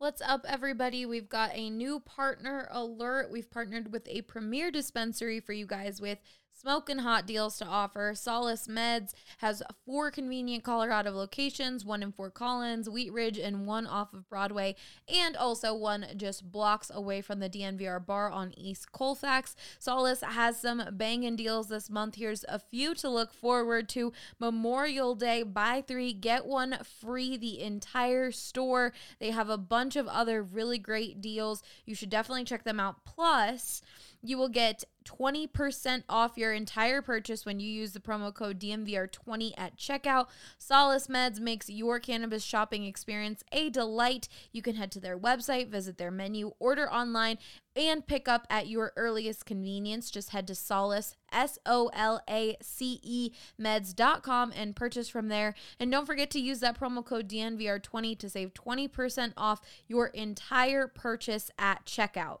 What's up, everybody? We've got a new partner alert. We've partnered with a premier dispensary for you guys with smoking hot deals to offer. Solace Meds has four convenient Colorado locations one in Fort Collins, Wheat Ridge, and one off of Broadway, and also one just blocks away from the DNVR bar on East Colfax. Solace has some banging deals this month. Here's a few to look forward to Memorial Day buy three, get one free the entire store. They have a bunch of other really great deals. You should definitely check them out. Plus, you will get 20% off your entire purchase when you use the promo code DNVR20 at checkout. Solace Meds makes your cannabis shopping experience a delight. You can head to their website, visit their menu, order online, and pick up at your earliest convenience. Just head to Solace, S O L A C E meds.com and purchase from there. And don't forget to use that promo code DNVR20 to save 20% off your entire purchase at checkout.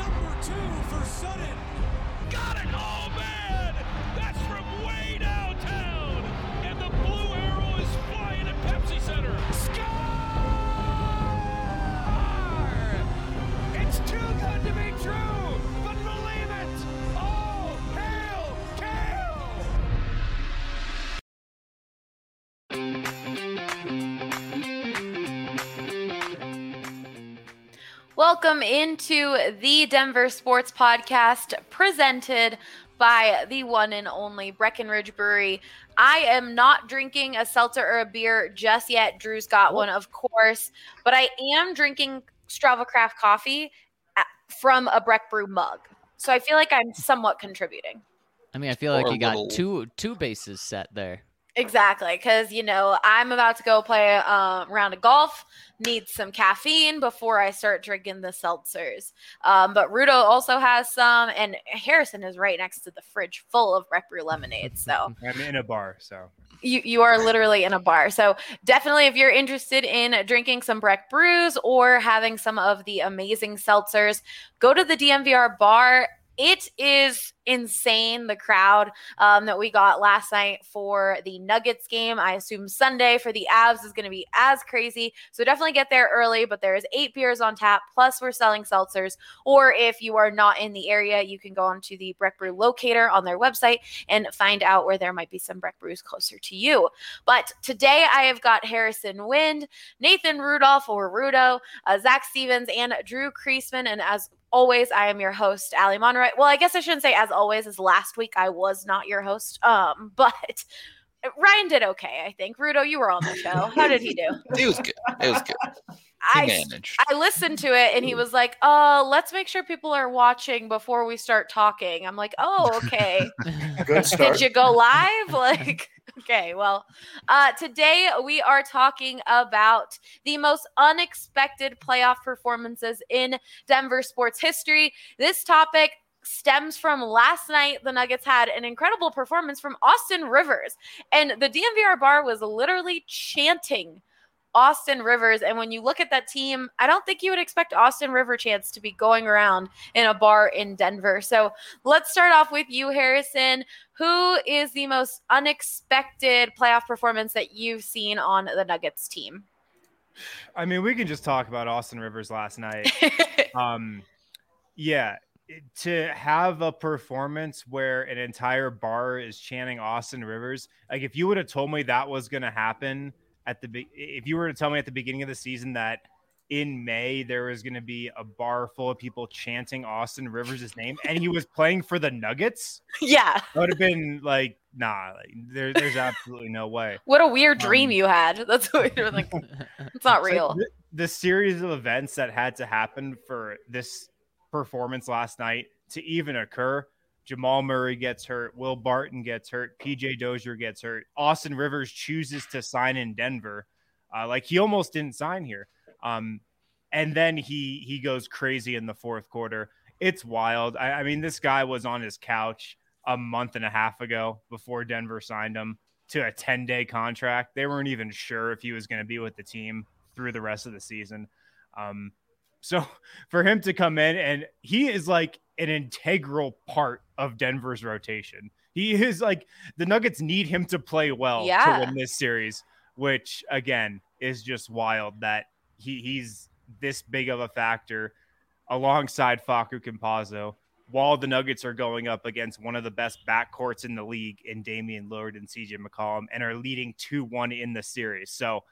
Number two for Sutton. Got it. Oh, man. That's from way downtown. And the blue arrow is flying at Pepsi Center. Score! It's too good to be true, Welcome into the Denver Sports Podcast presented by the one and only Breckenridge Brewery. I am not drinking a seltzer or a beer just yet. Drew's got one, of course, but I am drinking Strava Craft coffee uh, from a Breck Brew mug. So I feel like I'm somewhat contributing. I mean, I feel like you got two two bases set there. Exactly, because you know I'm about to go play a uh, round of golf. Need some caffeine before I start drinking the seltzers. Um, but Rudo also has some, and Harrison is right next to the fridge full of Breck Brew lemonade. So I'm in a bar, so you you are literally in a bar. So definitely, if you're interested in drinking some Breck brews or having some of the amazing seltzers, go to the DNVR bar. It is insane the crowd um, that we got last night for the Nuggets game. I assume Sunday for the Avs is going to be as crazy. So definitely get there early. But there's eight beers on tap. Plus, we're selling seltzers. Or if you are not in the area, you can go onto the Breck Brew locator on their website and find out where there might be some Breck Brews closer to you. But today I have got Harrison Wind, Nathan Rudolph or Rudo, uh, Zac Stevens, and Drew Creasman. And as always, I am your host, Allie Monroy. Well, I guess I shouldn't say as always, as last week I was not your host. Um, but Ryan did okay, I think. Rudo, you were on the show. How did he do? he was good. It was good. He I managed. I listened to it and he was like, "Uh, let's make sure people are watching before we start talking." I'm like, "Oh, okay." Good start. Did you go live? Like, okay, well, uh, today we are talking about the most unexpected playoff performances in Denver sports history. This topic stems from last night. The Nuggets had an incredible performance from Austin Rivers, and the DNVR bar was literally chanting. Austin Rivers. And when you look at that team, I don't think you would expect Austin River Chance to be going around in a bar in Denver. So let's start off with you, Harrison. Who is the most unexpected playoff performance that you've seen on the Nuggets team? I mean, we can just talk about Austin Rivers last night. um, yeah, to have a performance where an entire bar is chanting Austin Rivers, like if you would have told me that was going to happen at the be- if you were to tell me at the beginning of the season that in May there was going to be a bar full of people chanting Austin Rivers' name and he was playing for the Nuggets, yeah. I would have been like, nah, like, there, there's absolutely no way. What a weird dream Um, you had. That's what you're like. It's not It's like real. the, the series of events that had to happen for this performance last night to even occur. Jamal Murray gets hurt. Will Barton gets hurt. PJ Dozier gets hurt. Austin Rivers chooses to sign in Denver. Uh, like he almost didn't sign here. Um, and then he he goes crazy in the fourth quarter. It's wild. I, I mean, this guy was on his couch a month and a half ago before Denver signed him to a 10 day contract. They weren't even sure if he was going to be with the team through the rest of the season. Um, so for him to come in and he is like an integral part of Denver's rotation. He is like the Nuggets need him to play well Yeah. to win this series, which again is just wild that he, he's this big of a factor alongside Facu Campazzo while the Nuggets are going up against one of the best backcourts in the league in Damian Lillard and CJ McCollum and are leading 2-1 in the series. So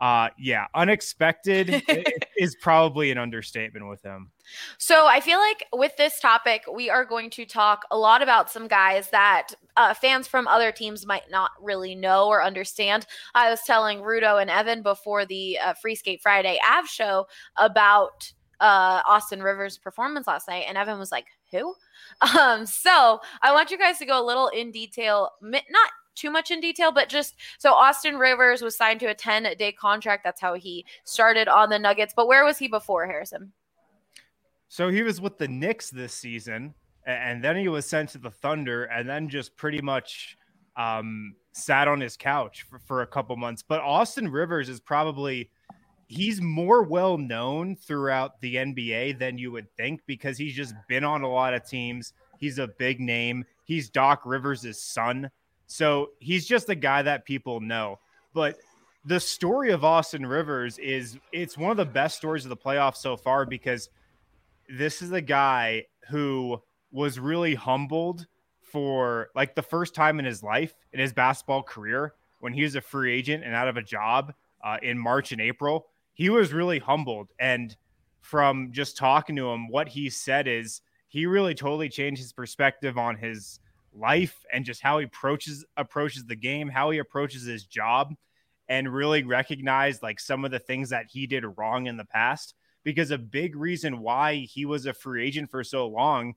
uh yeah, unexpected is probably an understatement with him. So I feel like with this topic, we are going to talk a lot about some guys that uh, fans from other teams might not really know or understand. I was telling Rudo and Evan before the uh, Free Skate Friday Av show about uh, Austin Rivers' performance last night, and Evan was like, "Who?" Um, so I want you guys to go a little in detail, not too much in detail, but just so Austin Rivers was signed to a 10 day contract. That's how he started on the Nuggets. But where was he before, Harrison? So he was with the Knicks this season, and then he was sent to the Thunder, and then just pretty much um, sat on his couch for, for a couple months. But Austin Rivers is probably he's more well known throughout the NBA than you would think because he's just been on a lot of teams. He's a big name. He's Doc Rivers' son. So he's just a guy that people know. But the story of Austin Rivers is it's one of the best stories of the playoffs so far because this is a guy who was really humbled for like the first time in his life in his basketball career when he was a free agent and out of a job uh, in March and April. He was really humbled. And from just talking to him, what he said is he really totally changed his perspective on his life and just how he approaches approaches the game, how he approaches his job, and really recognized like some of the things that he did wrong in the past. Because a big reason why he was a free agent for so long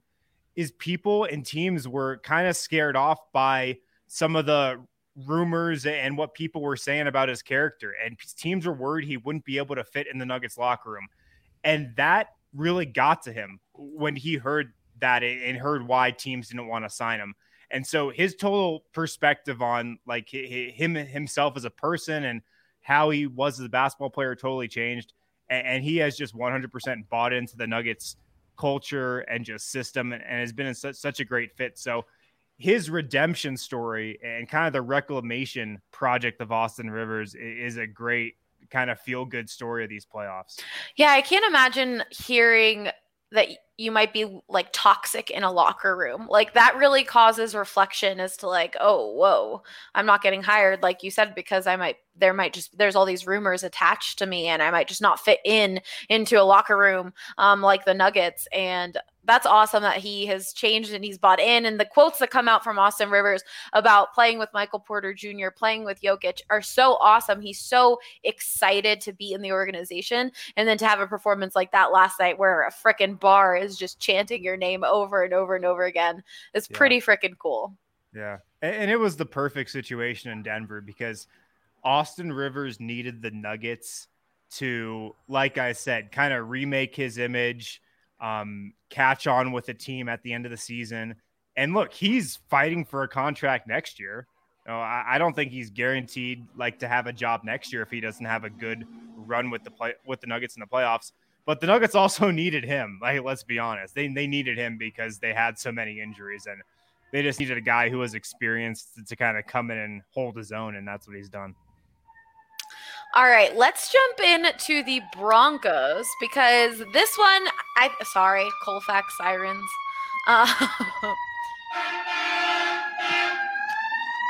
is people and teams were kind of scared off by some of the rumors and what people were saying about his character. And teams were worried he wouldn't be able to fit in the Nuggets locker room. And that really got to him when he heard that and heard why teams didn't want to sign him. And so his total perspective on like hi- hi- him himself as a person and how he was as a basketball player totally changed. And, he has just 100% bought into the Nuggets culture and just system and, and has been in such, such a great fit. So his redemption story and kind of the reclamation project of Austin Rivers is a great kind of feel good story of these playoffs. Yeah, I can't imagine hearing that you might be like toxic in a locker room. Like that really causes reflection as to like, oh, whoa, I'm not getting hired, like you said, because I might there might just there's all these rumors attached to me and I might just not fit in into a locker room um like the Nuggets. And that's awesome that he has changed and he's bought in. And the quotes that come out from Austin Rivers about playing with Michael Porter Jr., playing with Jokic are so awesome. He's so excited to be in the organization. And then to have a performance like that last night where a freaking bar is just chanting your name over and over and over again is Yeah. pretty freaking cool. Yeah. And, it was the perfect situation in Denver because Austin Rivers needed the Nuggets to, like I said, kind of remake his image, um, catch on with the team at the end of the season. And look, he's fighting for a contract next year. You know, I, I don't think he's guaranteed like to have a job next year if he doesn't have a good run with the play with the Nuggets in the playoffs. But the Nuggets also needed him. Like, let's be honest, they they needed him because they had so many injuries and they just needed a guy who was experienced to, to kind of come in and hold his own, and that's what he's done. All right, let's jump in to the Broncos because this one, I sorry, Colfax sirens. Uh,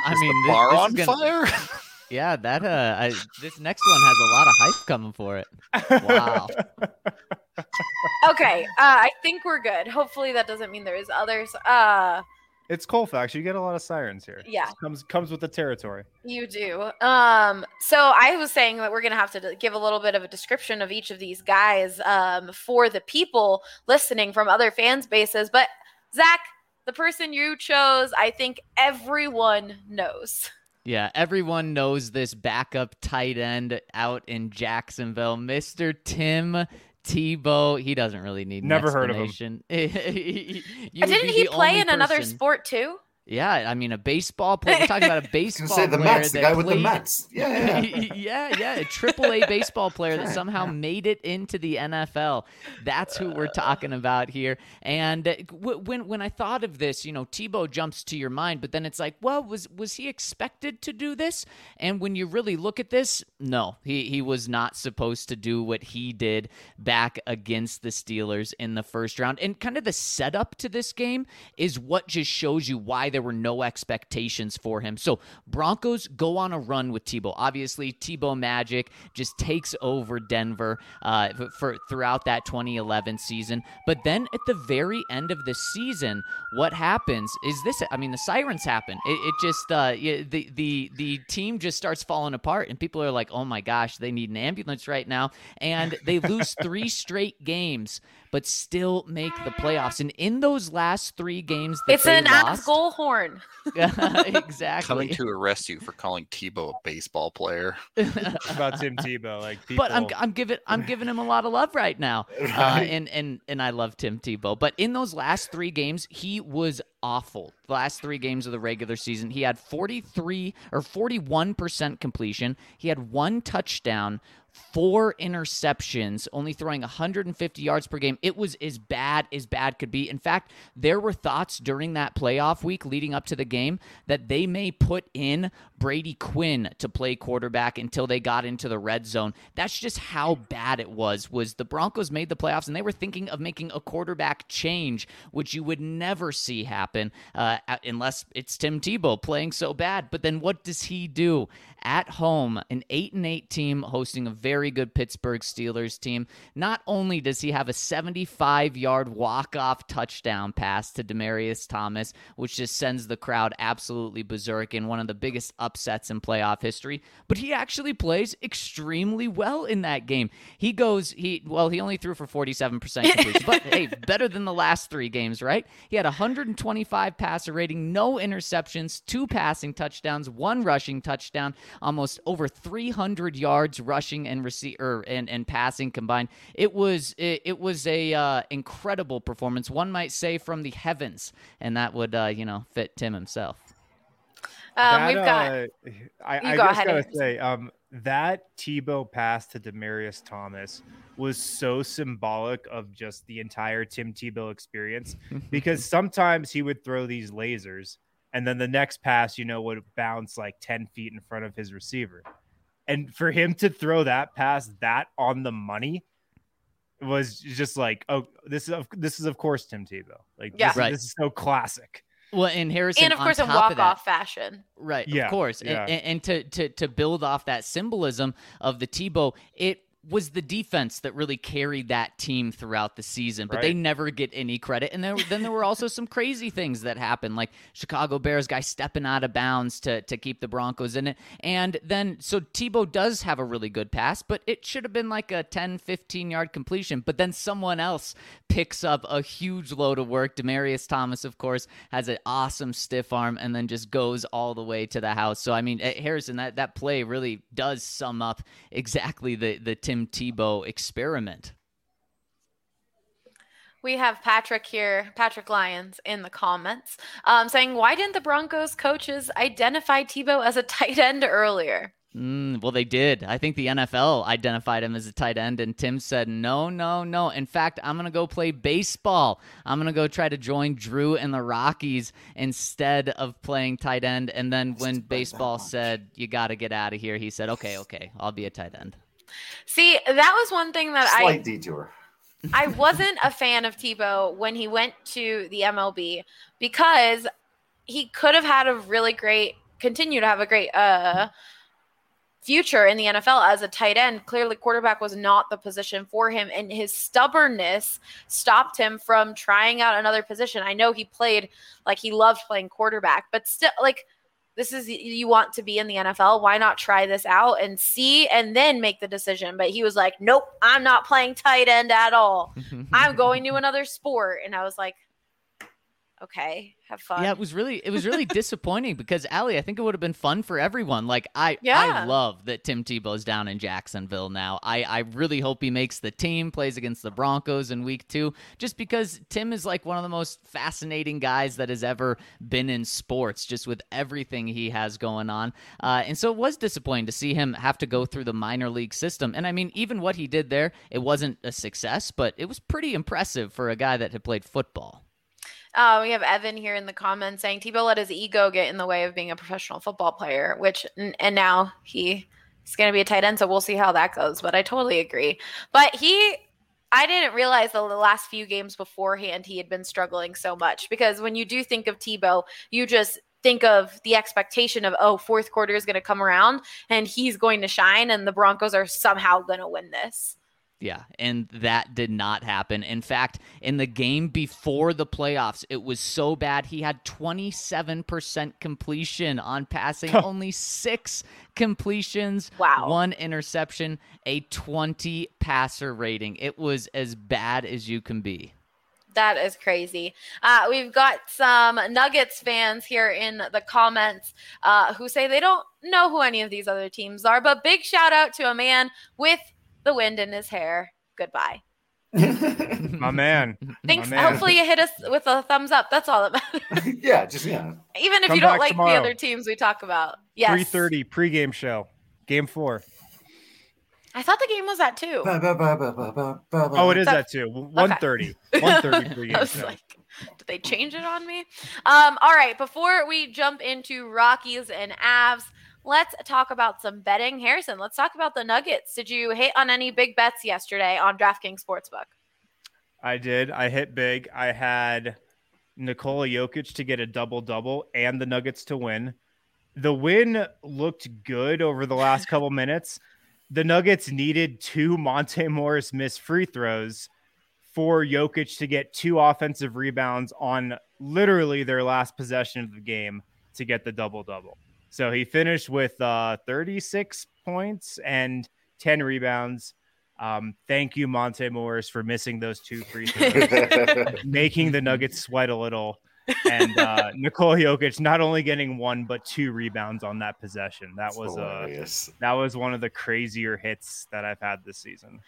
I Is mean, the thi- bar this is on gonna- fire? Yeah, that uh, I, this next one has a lot of hype coming for it. Wow. okay, uh, I think we're good. Hopefully, that doesn't mean there's others. Uh, It's Colfax. You get a lot of sirens here. Yeah. This comes comes with the territory. You do. Um, so I was saying that we're gonna have to give a little bit of a description of each of these guys um, for the people listening from other fans bases. But Zac, the person you chose, I think everyone knows. Yeah, everyone knows this backup tight end out in Jacksonville, Mr. Tim Tebow. He doesn't really need an Never heard of him. You Didn't be he play only in another sport too? Yeah, I mean a baseball player. We're talking about a baseball say the player Mets, the guy with the Mets. Yeah, yeah. yeah, yeah, a triple A baseball player that somehow made it into the NFL. That's who we're talking about here. And uh, w- when when I thought of this, you know, Tebow jumps to your mind, but then it's like, well, was was he expected to do this? And when you really look at this, no, he he was not supposed to do what he did back against the Steelers in the first round. And kind of the setup to this game is what just shows you why there were no expectations for him. So Broncos go on a run with Tebow. Obviously, Tebow Magic just takes over Denver uh, for throughout that 2011 season. But then at the very end of the season, what happens is this. I mean, the sirens happen. It, it just uh, the the the team just starts falling apart, and people are like, "Oh my gosh, they need an ambulance right now," and they lose three straight games, but still make the playoffs. And in those last three games, that It's they an ass lost, goal horn. exactly. Coming to arrest you for calling Tebow a baseball player. about Tim Tebow. Like people, but I'm I'm giving I'm giving him a lot of love right now, uh, and and and I love Tim Tebow. But in those last three games, he was awful. The last three games of the regular season, he had 43 or 41 percent completion. He had one touchdown. Four interceptions, only throwing 150 yards per game. It was as bad as bad could be. In fact, there were thoughts during that playoff week leading up to the game that they may put in Brady Quinn to play quarterback until they got into the red zone. That's just how bad it was. Was the Broncos made the playoffs and they were thinking of making a quarterback change, which you would never see happen uh, unless it's Tim Tebow playing so bad. But then what does he do at home? An eight and eight team hosting a very good Pittsburgh Steelers team. Not only does he have a 75 yard walk off touchdown pass to Demaryius Thomas, which just sends the crowd absolutely berserk in one of the biggest upsets in playoff history, but he actually plays extremely well in that game. He goes, he well, he only threw for 47% completion, but hey, better than the last three games, right? He had 125 passer rating, no interceptions, two passing touchdowns, one rushing touchdown, almost over 300 yards rushing and receiver and, and passing combined. It was it, it was a uh, incredible performance, one might say from the heavens, and that would uh, you know fit Tim himself. Um, That, we've got. uh, I, you I go just ahead, gotta Amos. say, um, that Tebow pass to Demaryius Thomas was so symbolic of just the entire Tim Tebow experience because sometimes he would throw these lasers, and then the next pass, you know, would bounce like ten feet in front of his receiver, and for him to throw that pass that on the money was just like, oh, this is of, this is of course Tim Tebow. Like, Yeah. this, is- Right. this is so classic. Well, and Harrison, And of on course, in top of walk that- off fashion. Right, Yeah, of course. And- yeah. And, and to, to to build off that symbolism of the Tebow, it was the defense that really carried that team throughout the season, but they never get any credit. And there, then there were also some crazy things that happened, like Chicago Bears guy stepping out of bounds to to keep the Broncos in it. And then so Tebow does have a really good pass, but it should have been like a 10, 15 yard completion. But then someone else picks up a huge load of work. Demaryius Thomas, of course, has an awesome stiff arm and then just goes all the way to the house. So I mean, eh, Harrison, that, that play really does sum up exactly the the Tim Tebow experiment. We have Patrick here, Patrick Lyons, in the comments, um, saying, "Why didn't the Broncos coaches identify Tebow as a tight end earlier?" Mm, well, they did. I think the NFL identified him as a tight end, and Tim said, no, no, no. In fact, I'm going to go play baseball. I'm going to go try to join Drew and the Rockies instead of playing tight end. And then when baseball that said, you got to get out of here, he said, okay, okay, I'll be a tight end. See, that was one thing that I. Slight I detour. I wasn't a fan of Tebow when he went to the MLB because he could have had a really great continue to have a great uh future in the NFL as a tight end. Clearly quarterback was not the position for him and his stubbornness stopped him from trying out another position. I know he played like he loved playing quarterback, but still like this is you want to be in the NFL. Why not try this out and see and then make the decision? But he was like, "Nope, I'm not playing tight end at all. I'm going to another sport." And I was like, Okay, have fun. Yeah, it was really it was really disappointing because Allie, I think it would have been fun for everyone. Like I Yeah. I love that Tim Tebow's down in Jacksonville now. I I really hope he makes the team, plays against the Broncos in week 2, just because Tim is like one of the most fascinating guys that has ever been in sports just with everything he has going on. Uh, and so it was disappointing to see him have to go through the minor league system. And I mean, even what he did there, it wasn't a success, but it was pretty impressive for a guy that had played football. Uh, we have Evan here in the comments saying Tebow let his ego get in the way of being a professional football player, which and now he he's going to be a tight end, so we'll see how that goes. But I totally agree. But he, I didn't realize the last few games beforehand he had been struggling so much because when you do think of Tebow, you just think of the expectation of oh fourth quarter is going to come around and he's going to shine and the Broncos are somehow going to win this. Yeah, and that did not happen. In fact, in the game before the playoffs, it was so bad he had 27% completion on passing, only 6 completions, Wow. one interception, a 20 passer rating. It was as bad as you can be. That is crazy. Uh, we've got some Nuggets fans here in the comments uh, who say they don't know who any of these other teams are, but big shout out to a man with the wind in his hair. Goodbye. My man. Thanks. My man. Hopefully, you hit us with a thumbs up. That's all that matters. yeah, just yeah. Even if Come you don't like tomorrow. the other teams we talk about. Yes. 3:30 pregame show. Game 4. I thought the game was at two. Oh, Oh, it is So- that too. 1:30. 1:30 I pregame was show. like, did they change it on me? Um, all right, before we jump into Rockies and Avs, let's talk about some betting. Harrison, let's talk about the Nuggets. Did you hit on any big bets yesterday on DraftKings Sportsbook? I did. I hit big. I had Nikola Jokic to get a double double and the Nuggets to win. The win looked good over the last couple minutes. The Nuggets needed two Monte Morris missed free throws for Jokic to get two offensive rebounds on literally their last possession of the game to get the double double. So he finished with uh, 36 points and 10 rebounds. Um, thank you, Monte Morris, for missing those two free throws, making the Nuggets sweat a little. And uh, Nikola Jokic not only getting one but two rebounds on that possession. That was uh, hilarious. that was one of the crazier hits that I've had this season.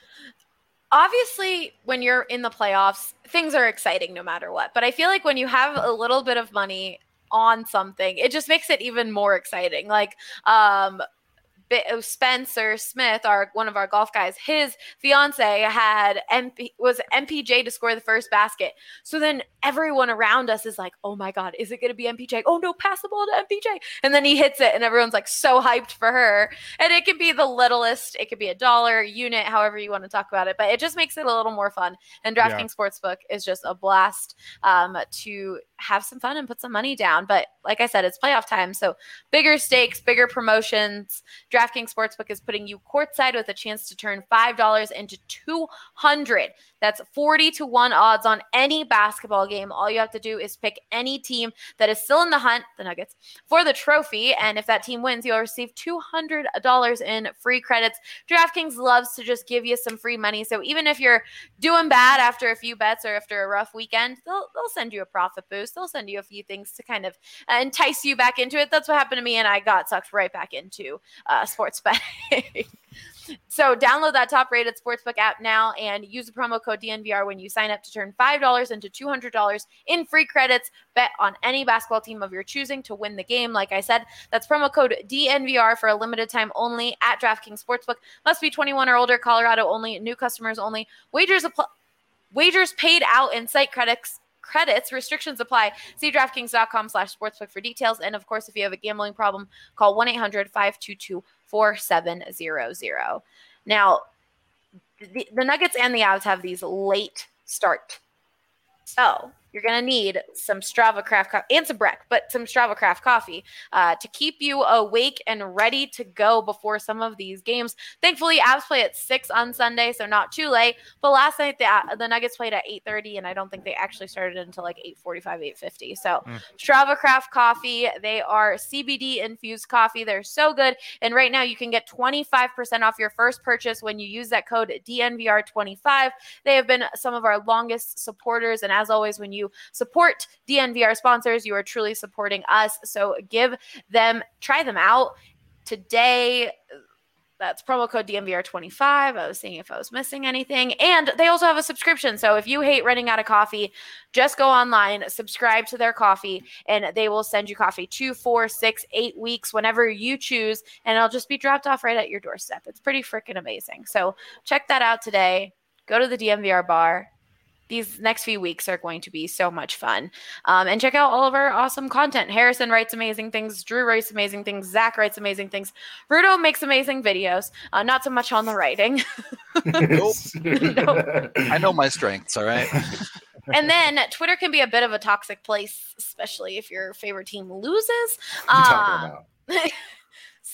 Obviously, when you're in the playoffs, things are exciting no matter what. But I feel like when you have a little bit of money on something, it just makes it even more exciting. Like, um, Spencer Smith, our one of our golf guys, his fiance had MP was MPJ to score the first basket. So then everyone around us is like, "Oh my god, is it going to be MPJ? Oh no, pass the ball to MPJ!" And then he hits it, and everyone's like so hyped for her. And it could be the littlest, it could be a dollar unit, however you want to talk about it, but it just makes it a little more fun. And Yeah. DraftKings Sportsbook is just a blast um, to have some fun and put some money down. But like I said, it's playoff time, so bigger stakes, bigger promotions. DraftKings Sportsbook is putting you courtside with a chance to turn $5 into 200. That's 40 to 1 odds on any basketball game. All you have to do is pick any team that is still in the hunt, the Nuggets, for the trophy. And if that team wins, you'll receive $200 in free credits. DraftKings loves to just give you some free money. So even if you're doing bad after a few bets or after a rough weekend, they'll, they'll send you a profit boost. They'll send you a few things to kind of uh, entice you back into it. That's what happened to me, and I got sucked right back into uh, sports betting. So download that top rated sportsbook app now and use the promo code DNVR when you sign up to turn $5 into $200 in free credits. Bet on any basketball team of your choosing to win the game. Like I said, that's promo code DNVR for a limited time only at DraftKings Sportsbook. Must be 21 or older, Colorado only, new customers only. Wagers apply. Wagers paid out in site credits credits restrictions apply see draftkings.com slash sportsbook for details and of course if you have a gambling problem call 1-800-522-4700 now the, the nuggets and the avs have these late start. So you're going to need some Strava Craft coffee and some Breck, but some Strava Craft coffee uh, to keep you awake and ready to go before some of these games. Thankfully, Avs play at 6 on Sunday, so not too late. But last night, the, uh, the Nuggets played at 8.30, and I don't think they actually started until like 8.45, 8.50. So Mm. Strava Craft coffee, they are CBD infused coffee. They're so good. And right now, you can get 25% off your first purchase when you use that code DNVR25. They have been some of our longest supporters. And as always, when you you support DNVR sponsors, you are truly supporting us. So give them, try them out today. That's promo code DNVR25. I was seeing if I was missing anything. And they also have a subscription. So if you hate running out of coffee, just go online, subscribe to their coffee, and they will send you coffee two, four, six, eight weeks, whenever you choose. And it'll just be dropped off right at your doorstep. It's pretty freaking amazing. So check that out today. Go to the DNVR bar these next few weeks are going to be so much fun. Um, and check out all of our awesome content. Harrison writes amazing things. Drew writes amazing things. Zach writes amazing things. Rudo makes amazing videos. Uh, not so much on the writing. nope. nope. I know my strengths. All right. and then Twitter can be a bit of a toxic place, especially if your favorite team loses. Uh,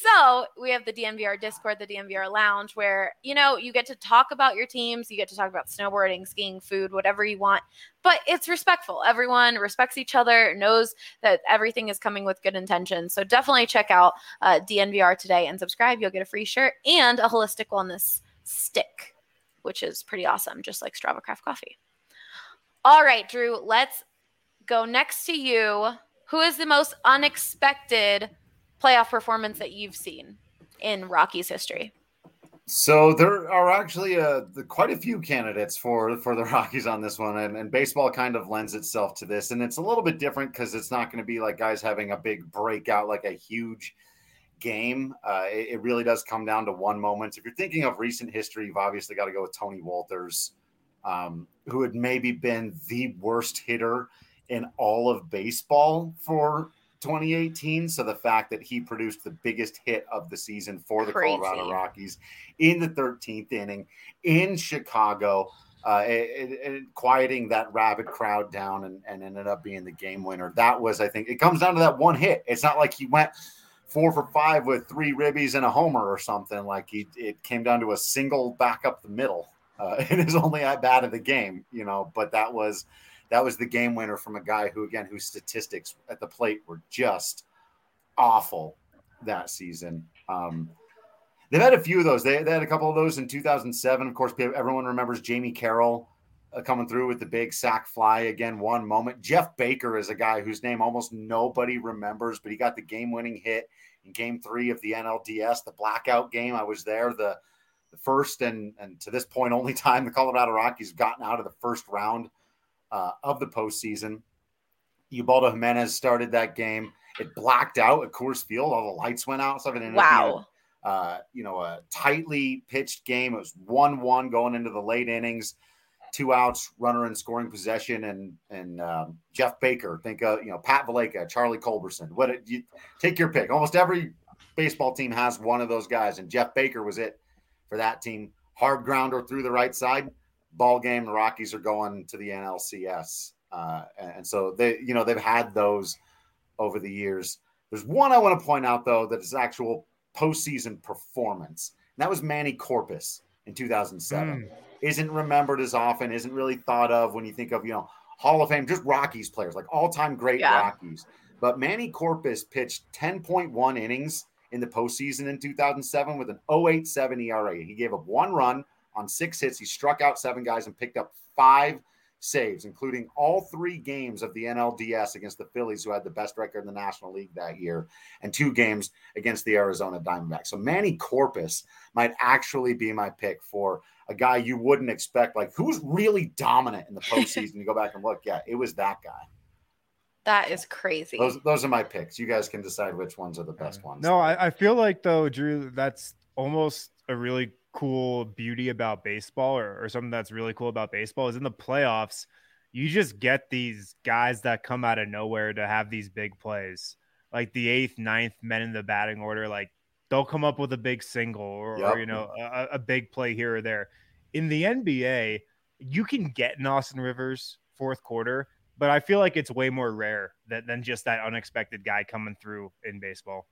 so we have the DNVR Discord, the DNVR Lounge, where you know you get to talk about your teams, you get to talk about snowboarding, skiing, food, whatever you want, but it's respectful. Everyone respects each other, knows that everything is coming with good intentions. So definitely check out uh, DNVR today and subscribe. You'll get a free shirt and a holistic wellness stick, which is pretty awesome, just like Strava Craft Coffee. All right, Drew, let's go next to you. Who is the most unexpected? Playoff performance that you've seen in Rockies history? So there are actually uh, quite a few candidates for for the Rockies on this one, and, and baseball kind of lends itself to this, and it's a little bit different because it's not going to be like guys having a big breakout, like a huge game. Uh, it, it, really does come down to one moment. If you're thinking of recent history, you've obviously got to go with Tony Wolters, um, who had maybe been the worst hitter in all of baseball for 2018. So the fact that he produced the biggest hit of the season for the Crazy. Colorado Rockies in the 13th inning in Chicago, uh, it, it, quieting that rabid crowd down and, and ended up being the game winner. That was, I think, it comes down to that one hit. It's not like he went four for five with three ribbies and a homer or something. Like he, it came down to a single back up the middle. Uh, it is only at bat of the game, you know, but that was that was the game winner from a guy who, again, whose statistics at the plate were just awful that season. Um, they've had a few of those. They, they, had a couple of those in 2007. Of course, everyone remembers Jamie Carroll uh, coming through with the big sac fly again. One moment. Jeff Baker is a guy whose name almost nobody remembers, but he got the game-winning hit in Game Three of the NLDS, the blackout game. I was there. The the first and and to this point only time the Colorado Rockies gotten out of the first round uh, of the postseason. Ubaldo Jimenez started that game. It blacked out at Coors Field. All the lights went out. Stuff. And wow. uh, you know, a tightly pitched game. It was one-one going into the late innings. Two outs, runner in scoring possession, and and um, Jeff Baker. Think of you know Pat Valaika, Charlie Culberson. What it, you take your pick. Almost every baseball team has one of those guys, and Jeff Baker was it for that team. Hard grounder through the right side ball game. The Rockies are going to the NLCS, uh, and so they, you know, they've had those over the years. There's one I want to point out though that is actual postseason performance, and that was Manny Corpas in 2007. Mm. Isn't remembered as often. Isn't really thought of when you think of you know Hall of Fame, just Rockies players, like all time great yeah. Rockies. But Manny Corpas pitched 10.1 innings in the postseason in 2007 with an 0.87 ERA. He gave up one run, on six hits. He struck out seven guys and picked up five saves, including all three games of the NLDS against the Phillies, who had the best record in the National League that year, and two games against the Arizona Diamondbacks. So Manny Corpas might actually be my pick for a guy you wouldn't expect. Like, who's really dominant in the postseason? you go back and look. Yeah, it was that guy. That is crazy. Those, those are my picks. You guys can decide which ones are the best ones. No, I, I feel like though, Drew, that's almost a really cool beauty about baseball or, or something that's really cool about baseball is in the playoffs you just get these guys that come out of nowhere to have these big plays. Like the eighth ninth men in the batting order like they'll come up with a big single or, yep. or you know a, a, big play here or there. In the nba you can get in austin rivers fourth quarter but i feel like it's way more rare than just that unexpected guy coming through in baseball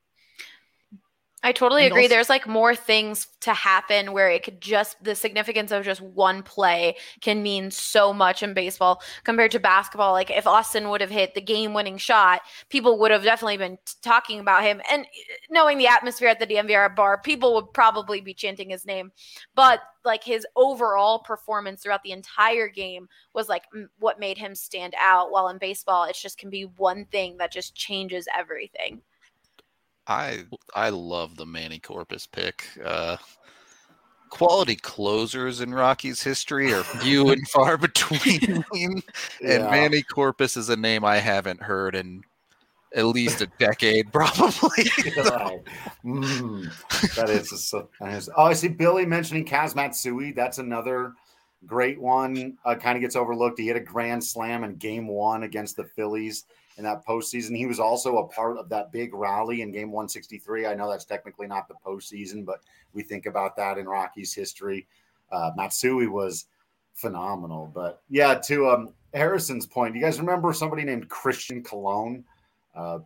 I totally And agree. also- There's like more things to happen where it could just the significance of just one play can mean so much in baseball compared to basketball. Like if Austin would have hit the game-winning shot, people would have definitely been talking about him. And uh, knowing the atmosphere at the DNVR bar, people would probably be chanting his name. But like his overall performance throughout the entire game was like m- what made him stand out. While in baseball, it just can be one thing that just changes everything. I I love the Manny Corpas pick. Uh, quality closers in Rockies history are few and far between, and Yeah. Manny Corpas is a name I haven't heard in at least a decade, probably. Right. Mm, that is, so, that is- Oh, I see Billy mentioning Kaz Matsui. That's another great one. Uh, kind of gets overlooked. He hit a grand slam in game one against the Phillies in that postseason. He was also a part of that big rally in game 163. I know that's technically not the postseason, but we think about that in Rockies history. Uh, Matsui was phenomenal. But yeah, to um, Harrison's point, you guys remember somebody named Christian Colón? Uh,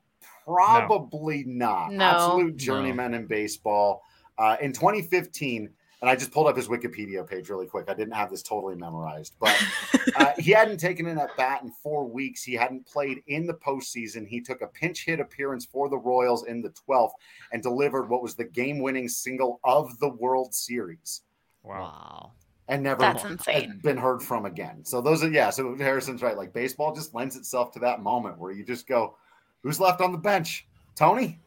probably not. No. Absolute journeyman in baseball. Uh, in 2015, and I just pulled up his Wikipedia page really quick. I didn't have this totally memorized, but uh, he hadn't taken in at bat in four weeks. He hadn't played in the postseason. He took a pinch hit appearance for the Royals in the 12th and delivered what was the game winning single of the World Series Wow. Wow. and never That's insane. been heard from again. So those are yeah. So Harrison's right. Like baseball just lends itself to that moment where you just go, "Who's left on the bench? Tony?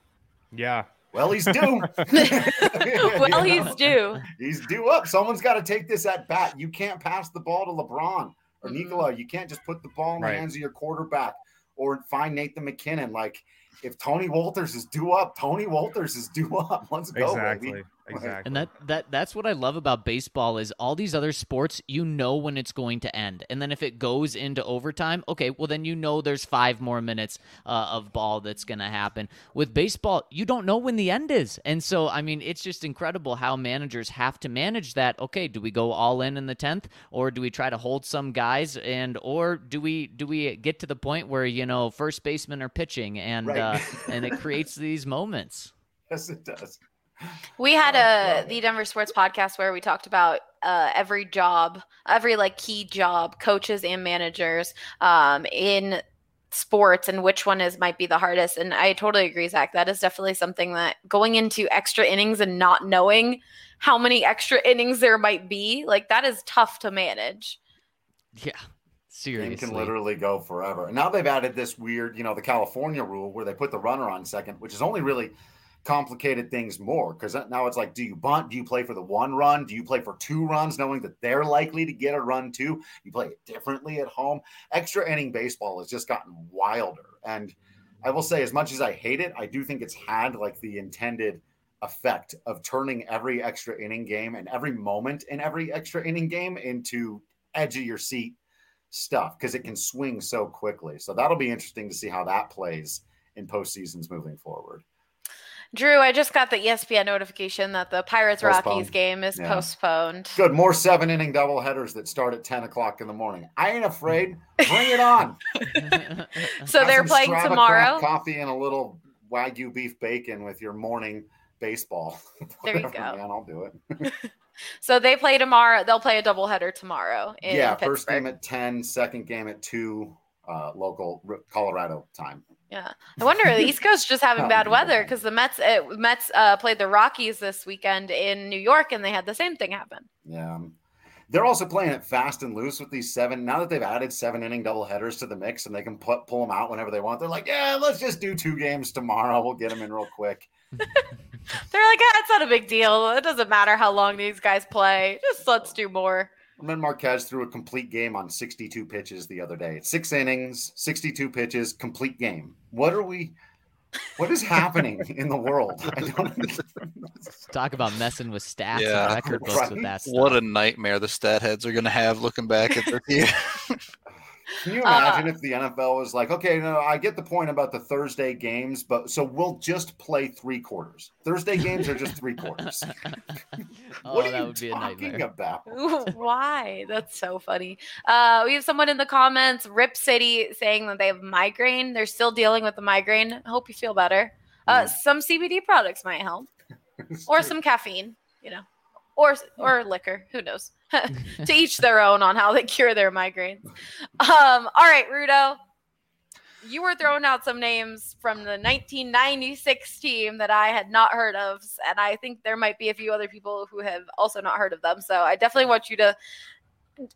Yeah. Well, he's due. well, You know? he's due. He's due up. Someone's got to take this at bat. You can't pass the ball to LeBron or Mhm. Nikola. You can't just put the ball in the hands of your quarterback or find Nathan MacKinnon. Like if Tony Wolters is due up, Tony Wolters is due up. Let's go, Exactly. baby. Exactly. And that that that's what I love about baseball is all these other sports you know when it's going to end. And then if it goes into overtime, okay, well then you know there's 5 more minutes uh, of ball that's going to happen. With baseball, you don't know when the end is. And so I mean, it's just incredible how managers have to manage that. Okay, do we go all in in the 10th or do we try to hold some guys and or do we do we get to the point where, you know, first basemen are pitching and Right. uh, and it creates these moments. Yes, it does. We had Oh, a love the. Denver Sports podcast where we talked about uh, every job, every like key job, coaches and managers um, in sports, and which one is might be the hardest. And I totally agree, Zac. That is definitely something that going into extra innings and not knowing how many extra innings there might be, like that is tough to manage. Yeah. Game Seriously. can literally go forever. And now they've added this weird, you know, the California rule where they put the runner on second, which is only really complicated things more because now it's like, do you bunt? Do you play for the one run? Do you play for two runs, knowing that they're likely to get a run too? You play it differently at home. Extra inning baseball has just gotten wilder. And I will say, as much as I hate it, I do think it's had like the intended effect of turning every extra inning game and every moment in every extra inning game into edge of your seat stuff because it can swing so quickly. So that'll be interesting to see how that plays in postseasons moving forward. Drew, I just got the ESPN notification that the Pirates Rockies game is Yeah. postponed. Good, more seven inning double headers that start at 10 o'clock in the morning. I ain't afraid. Bring it on. So Have they're playing Strava tomorrow. Coffee and a little Wagyu beef bacon with your morning baseball. There you go. Man, I'll do it. So they play tomorrow. They'll play a doubleheader tomorrow in yeah, Pittsburgh. first game at 10, second game at 2, uh, local Colorado time. Yeah, I wonder the East Coast just having Oh, bad weather because the Mets uh, Mets uh, played the Rockies this weekend in New York and they had the same thing happen. Yeah. They're also playing it fast and loose with these seven. Now that they've added seven inning double headers to the mix and they can put, pull them out whenever they want, they're like, yeah, let's just do two games tomorrow. We'll get them in real quick. They're like, ah, it's not a big deal. It doesn't matter how long these guys play. Just let's do more. German Marquez threw a complete game on 62 pitches the other day. Six innings, 62 pitches, complete game. What are we? What is happening in the world? I don't Talk about messing with stats Yeah, and record books right. with that stuff. What a nightmare the stat heads are going to have looking back at their team. Can you Uh, imagine if the NFL was like, okay, no, I get the point about the Thursday games, but so we'll just play three quarters. Thursday games are just three quarters. oh, what are that you would be a talking nightmare. about? Ooh, Why? That's so funny. Uh, we have someone in the comments, Rip City, saying that they have migraine. They're still dealing with the migraine. I hope you feel better. Uh, Mm. Some CBD products might help. or some caffeine, you know, or or liquor. Who knows? to each their own on how they cure their migraines. Um, all right, Rudo, you were throwing out some names from the 1996 team that I had not heard of, and I think there might be a few other people who have also not heard of them. So I definitely want you to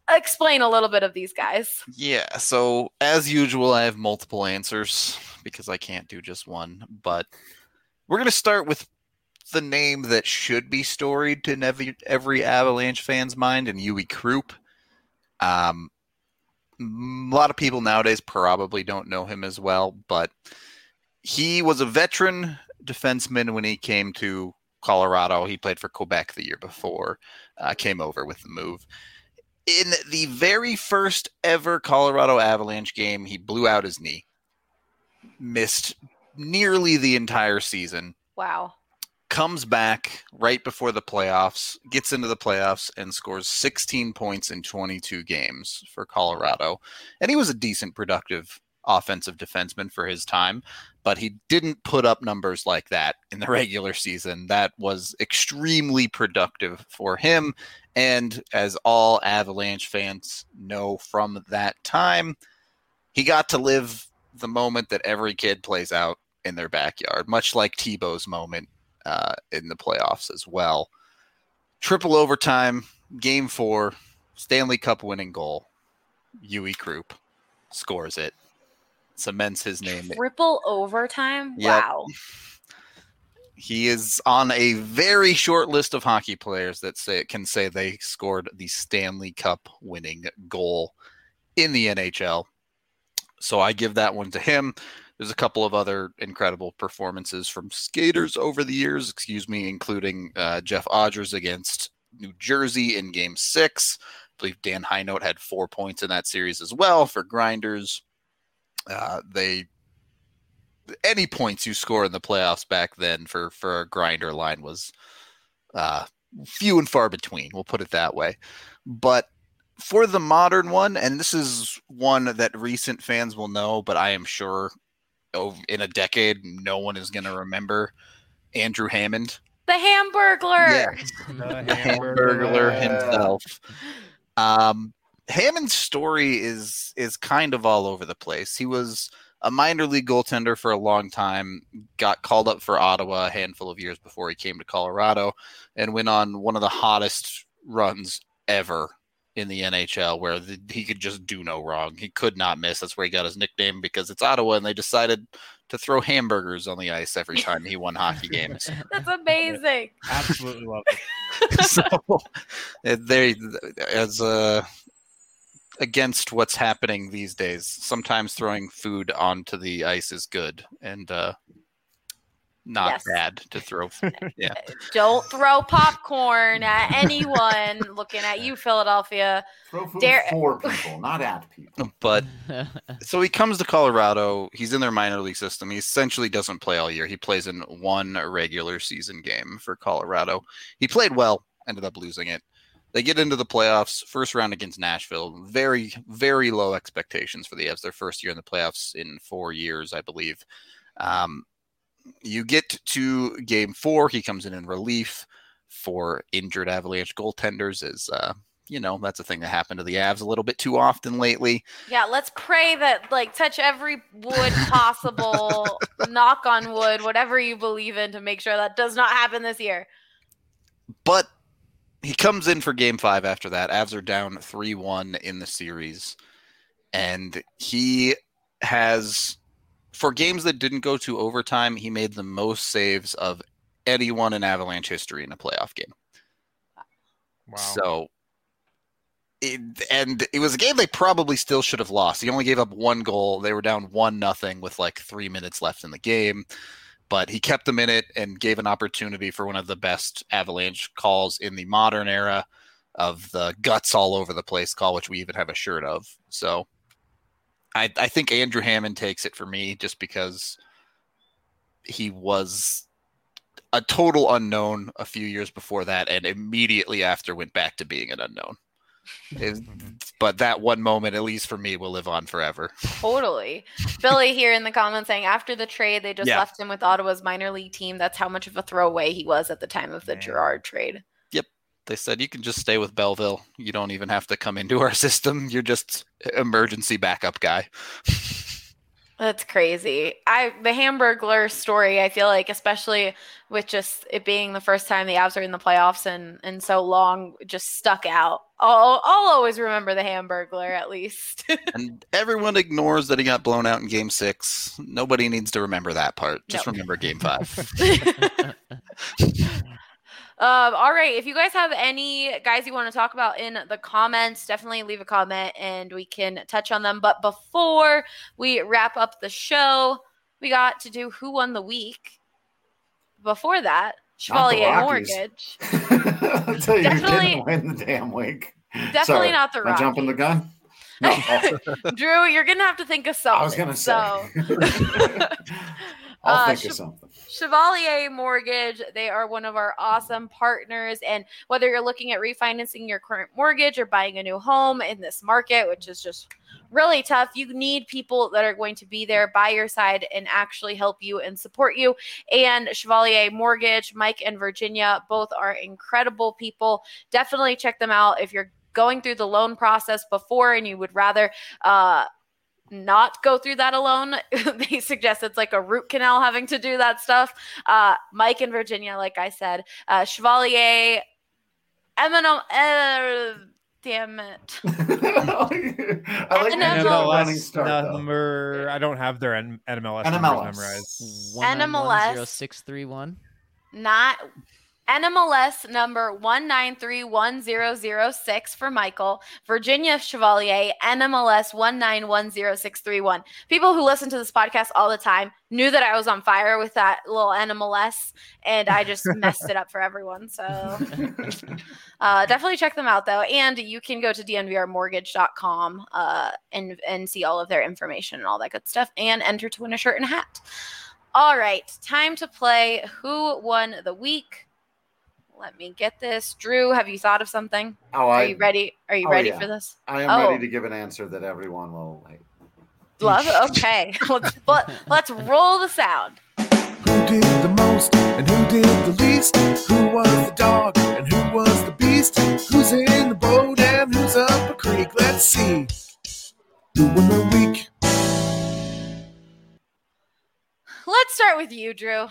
explain a little bit of these guys. Yeah, so as usual, I have multiple answers because I can't do just one. But we're going to start with the name that should be storied to every, every Avalanche fan's mind, and Uwe Krupp. Um, a lot of people nowadays probably don't know him as well, but he was a veteran defenseman when he came to Colorado. He played for Quebec the year before, uh, came over with the move. In the very first ever Colorado Avalanche game, he blew out his knee, missed nearly the entire season. Wow. Comes back right before the playoffs, gets into the playoffs, and scores 16 points in 22 games for Colorado. And he was a decent, productive offensive defenseman for his time, but he didn't put up numbers like that in the regular season. That was extremely productive for him. And as all Avalanche fans know from that time, he got to live the moment that every kid plays out in their backyard, much like Tebow's moment uh, in the playoffs as well. Triple overtime, game four, Stanley Cup winning goal. Uwe Krupp scores it, cements his name. Triple overtime? Yep. Wow. He is on a very short list of hockey players that say can say they scored the Stanley Cup winning goal in the NHL. So I give that one to him. There's a couple of other incredible performances from skaters over the years, excuse me, including uh, Jeff Odgers against New Jersey in Game Six. I believe Dan Hinote had four points in that series as well for Grinders. Uh, they any points you score in the playoffs back then for for a grinder line was uh, few and far between. We'll put it that way. But for the modern one, and this is one that recent fans will know, but I am sure in a decade, no one is going to remember Andrew Hammond. The Hamburglar. Yes, the Hamburglar himself. Um, Hammond's story is is kind of all over the place. He was a minor league goaltender for a long time, got called up for Ottawa a handful of years before he came to Colorado, and went on one of the hottest runs ever in the NHL where the, he could just do no wrong. He could not miss. That's where he got his nickname because it's Ottawa and they decided to throw hamburgers on the ice every time he won hockey games. That's amazing. Absolutely love it. so they as uh against what's happening these days, sometimes throwing food onto the ice is good and uh not Yes. bad to throw. yeah. Don't throw popcorn at anyone looking at you, Philadelphia. Throw food Dare- for people, not at people. But so he comes to Colorado. He's in their minor league system. He essentially doesn't play all year. He plays in one regular season game for Colorado. He played well, ended up losing it. They get into the playoffs, first round against Nashville. Very, very low expectations for the Avs. Their first year in the playoffs in four years, I believe. Um, you get to game four. He comes in in relief for injured Avalanche goaltenders. As uh, you know, that's a thing that happened to the Avs a little bit too often lately. Yeah, let's pray that like touch every wood possible, knock on wood, whatever you believe in to make sure that does not happen this year. But he comes in for game five after that. Avs are down 3 1 in the series. And he has, for games that didn't go to overtime, he made the most saves of anyone in Avalanche history in a playoff game. Wow. So, it, and it was a game they probably still should have lost. He only gave up one goal. They were down one nothing with like three minutes left in the game, but he kept them in it and gave an opportunity for one of the best Avalanche calls in the modern era of the guts all over the place call, which we even have a shirt of. So, I I think Andrew Hammond takes it for me just because he was a total unknown a few years before that, and immediately after went back to being an unknown. Is- but that one moment, at least for me, will live on forever. Totally. Billy here in the comments saying after the trade, they just Yeah. left him with Ottawa's minor league team. That's how much of a throwaway he was at the time of the Man. Gerard trade. They said you can just stay with Belleville. You don't even have to come into our system. You're just emergency backup guy. That's crazy. I the Hamburglar story, I feel like, especially with just it being the first time the Avs are in the playoffs and and so long, just stuck out. I'll, I'll always remember the Hamburglar at least. and everyone ignores that he got blown out in game six. Nobody needs to remember that part. Just No. remember game five. Um, all right. If you guys have any guys you want to talk about in the comments, definitely leave a comment and we can touch on them. But before we wrap up the show, we got to do who won the week. Before that, Chevalier Mortgage. I'll tell you, Definitely- who didn't win the damn week. Definitely Sorry, not the am I jumping the gun? No, Drew, you're gonna have to think of something. I was gonna say. So I'll Uh, think should- of something. Chevalier Mortgage, they are one of our awesome partners. And whether you're looking at refinancing your current mortgage or buying a new home in this market, which is just really tough, you need people that are going to be there by your side and actually help you and support you. And Chevalier Mortgage, Mike and Virginia, both are incredible people. Definitely check them out if you're going through the loan process before and you would rather uh not go through that alone. they suggest it's like a root canal having to do that stuff. Uh, Mike in Virginia, like I said, uh, Chevalier, Eminem, uh, damn it. I like And your NMLS running start, though. number. I don't have their N- NMLS, NMLS. numbers memorized. One nine one NMLS. zero six three one. Not NMLS number 1931006 for Michael, Virginia Chevalier, NMLS 1910631. People who listen to this podcast all the time knew that I was on fire with that little NMLS, and I just messed it up for everyone. So uh, definitely check them out, though. And you can go to dnvrmortgage.com uh, and, and see all of their information and all that good stuff, and enter to win a shirt and a hat. All right, time to play Who Won the Week. Let me get this. Drew, have you thought of something? Oh, Are I, you ready? Are you oh, ready yeah. for this? I am Oh. ready to give an answer that everyone will like. Love? Okay. let's, let, let's roll the sound. Who did the most and who did the least? Who was the dog and who was the beast? Who's in the boat and who's up a creek? Let's see. Who won the week? Let's start with you, Drew.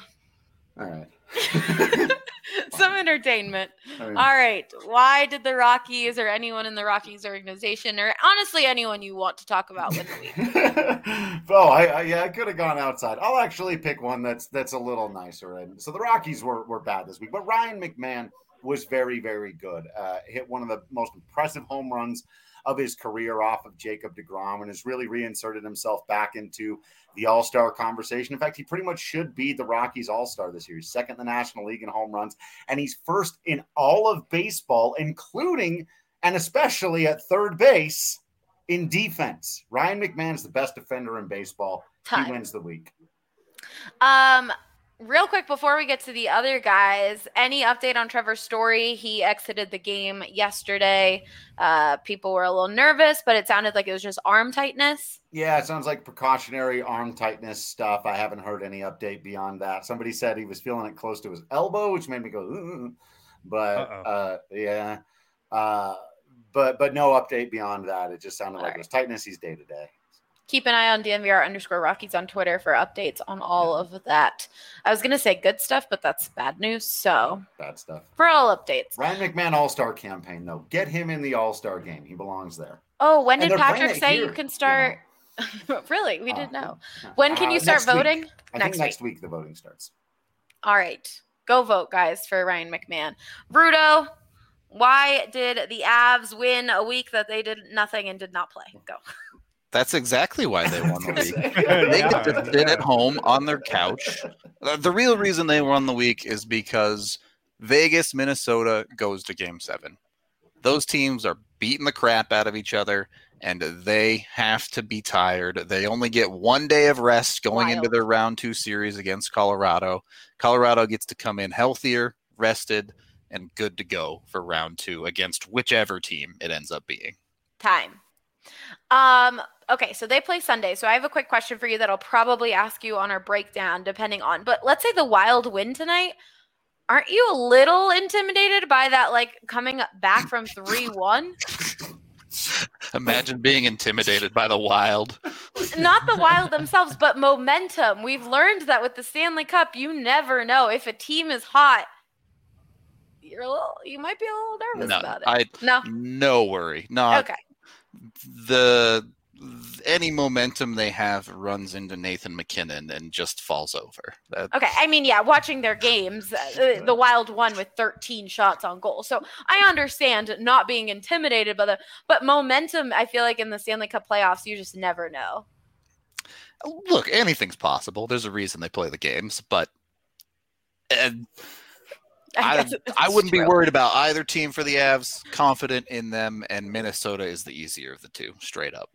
All right. Some entertainment. I mean, All right. Why did the Rockies or anyone in the Rockies organization, or honestly anyone you want to talk about win the week? oh, I, I yeah, I could have gone outside. I'll actually pick one that's that's a little nicer. And so the Rockies were were bad this week, but Ryan McMahon was very very good. Uh, hit one of the most impressive home runs of his career off of Jacob Degrom, and has really reinserted himself back into the All Star conversation. In fact, he pretty much should be the Rockies All Star this year. He's second in the National League in home runs, and he's first in all of baseball, including and especially at third base in defense. Ryan McMahon is the best defender in baseball. Time. He wins the week. Um, real quick before we get to the other guys, any update on Trevor Story? He exited the game yesterday. Uh, people were a little nervous, but it sounded like it was just arm tightness. Yeah, it sounds like precautionary arm tightness stuff. I haven't heard any update beyond that. Somebody said he was feeling it close to his elbow, which made me go, "Ooh." but Uh-oh. uh, yeah, uh, but but no update beyond that. It just sounded like Alright. it was tightness. He's day to day. Keep an eye on DNVR underscore Rockies on Twitter for updates on all of that. I was gonna say good stuff, but that's bad news. So Bad stuff. for all updates. Ryan McMahon All Star campaign though. Get him in the All Star game. He belongs there. Oh, when And did Patrick say here, you can you start? really, we Uh, didn't know. yeah. When can Uh, you start next week. voting? I Next think next week the voting starts. All right. Go vote, guys, for Ryan McMahon. Rudo, why did the Avs win a week that they did nothing and did not play? Go. That's exactly why they won the league. Yeah, They get to sit at home on their couch. The real reason they won the week is because Vegas, Minnesota goes to game seven. Those teams are beating the crap out of each other and they have to be tired. They only get one day of rest going into their round two series against Colorado. Colorado gets to come in healthier, rested, and good to go for round two against whichever team it ends up being. Time. Um, okay, so they play Sunday. So I have a quick question for you that I'll probably ask you on our breakdown, depending on. But let's say the Wild win tonight. Aren't you a little intimidated by that, like coming back from 3 1? Imagine being intimidated by the Wild. Not the Wild themselves, but momentum. We've learned that with the Stanley Cup, you never know if a team is hot. You're a little, you might be a little nervous No, about it. I no, no worry. Not okay. The any momentum they have runs into Nathan MacKinnon and just falls over. That, Okay, I mean, yeah, watching their games, uh, the Wild won with 13 shots on goal. So I understand not being intimidated by the, but momentum. I feel like in the Stanley Cup playoffs, you just never know. look, anything's possible. There's a reason they play the games, but and I, I, I wouldn't be worried about either team for the Avs. Confident in them, and Minnesota is the easier of the two, straight up.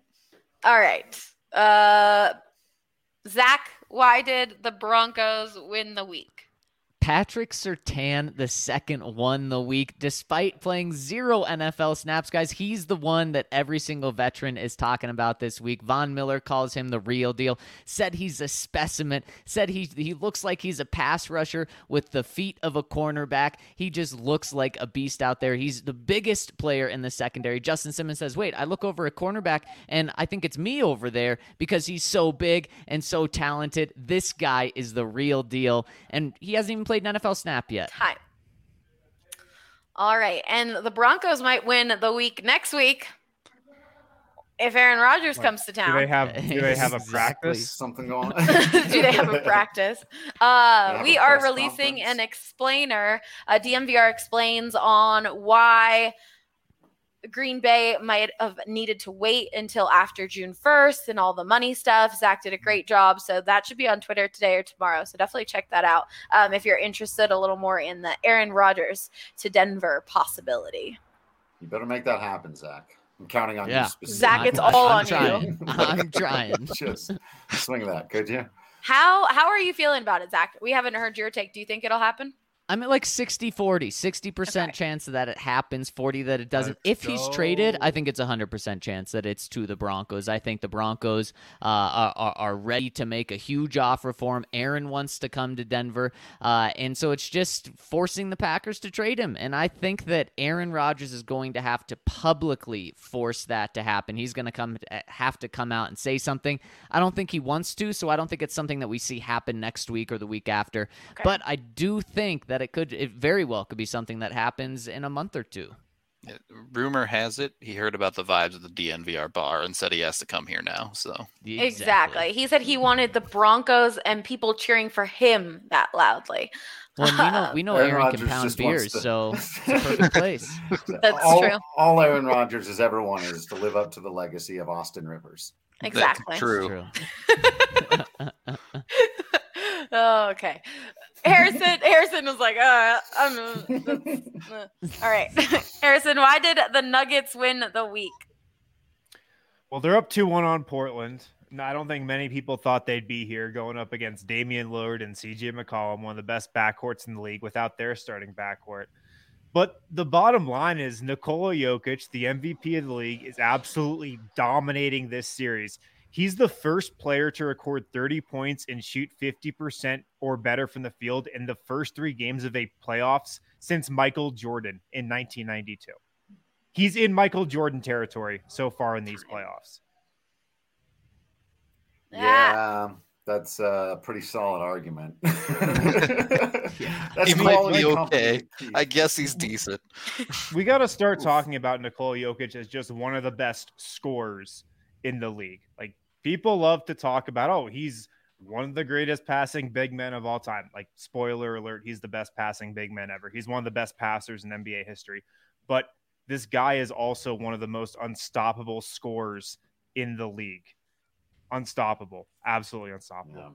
All right, uh, Zach, why did the Broncos win the week? Patrick Surtain, the second won the week, despite playing zero NFL snaps, guys. He's the one that every single veteran is talking about this week. Von Miller calls him the real deal. Said he's a specimen. Said he he looks like he's a pass rusher with the feet of a cornerback. He just looks like a beast out there. He's the biggest player in the secondary. Justin Simmons says, "Wait, I look over a cornerback and I think it's me over there because he's so big and so talented. This guy is the real deal, and he hasn't even played an NFL snap yet." Time. All right, and the Broncos might win the week next week if Aaron Rodgers comes to town. Do they have do they have a practice? Something going on? Do they have a practice? Uh, have we a are releasing conference? an explainer. Uh, DNVR explains on why Green Bay might have needed to wait until after June 1st and all the money stuff. Zach did a great job. So that should be on Twitter today or tomorrow. So definitely check that out um, if you're interested a little more in the Aaron Rodgers to Denver possibility. You better make that happen, Zach. I'm counting on Yeah. you. specifically. Zach, it's all I'm on you. I'm trying. Just swing that, could you? How how are you feeling about it, Zach? We haven't heard your take. Do you think it'll happen? I'm at like 60 40, 60% Okay. chance that it happens, 40 that it doesn't. Let's if he's traded. I think it's a 100% chance that it's to the Broncos. I think the Broncos uh, are, are, are ready to make a huge offer for him. Aaron wants to come to Denver. Uh, and so it's just forcing the Packers to trade him. And I think that Aaron Rodgers is going to have to publicly force that to happen. He's going to come have to come out and say something. I don't think he wants to, so I don't think it's something that we see happen next week or the week after. Okay. But I do think that it could, it very well could be something that happens in a month or two. Rumor has it he heard about the vibes of the DNVR bar and said he has to come here now. So Exactly. He said he wanted the Broncos and people cheering for him that loudly. Well, we know we know Aaron Aaron, Rodgers can pound just wants beers, to- so it's a perfect place. That's all, true. All Aaron Rodgers has ever wanted is to live up to the legacy of Austin Rivers. Exactly. true. oh, okay. Harrison Harrison was like, uh, I'm uh, uh, all right. Harrison, why did the Nuggets win the week? Well, they're up 2 1 on Portland. No, I don't think many people thought they'd be here going up against Damian Lillard and CJ McCollum, one of the best backcourts in the league without their starting backcourt. But the bottom line is Nikola Jokic, the MVP of the league, is absolutely dominating this series. He's the first player to record 30 points and shoot 50% or better from the field in the first three games of a playoffs since Michael Jordan in 1992. He's in Michael Jordan territory so far in these playoffs. Ah, Yeah, that's a pretty solid argument. That's he might quality be company. okay. I guess he's decent. we got to start talking about Nikola Jokic as just one of the best scorers in the league. Like people love to talk about, oh, he's one of the greatest passing big men of all time. Like spoiler alert, he's the best passing big man ever. He's one of the best passers in NBA history. But this guy is also one of the most unstoppable scorers in the league. Unstoppable, absolutely unstoppable. Yeah.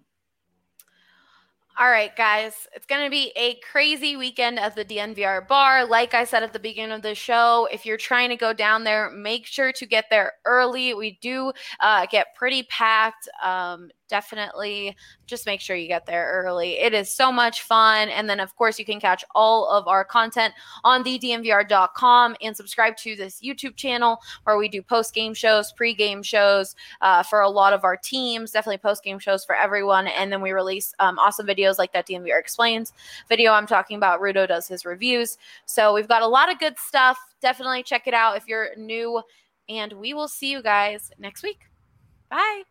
All right, guys, it's going to be a crazy weekend at the DNVR bar. Like I said at the beginning of the show, if you're trying to go down there, make sure to get there early. We do uh, get pretty packed. Um, definitely just make sure you get there early. It is so much fun. And then, of course, you can catch all of our content on thednvr.com and subscribe to this YouTube channel where we do post game shows, pre game shows uh, for a lot of our teams, definitely post game shows for everyone. And then we release um, awesome videos like that DNVR explains video I'm talking about. Rudo does his reviews. So we've got a lot of good stuff. Definitely check it out if you're new. And we will see you guys next week. Bye.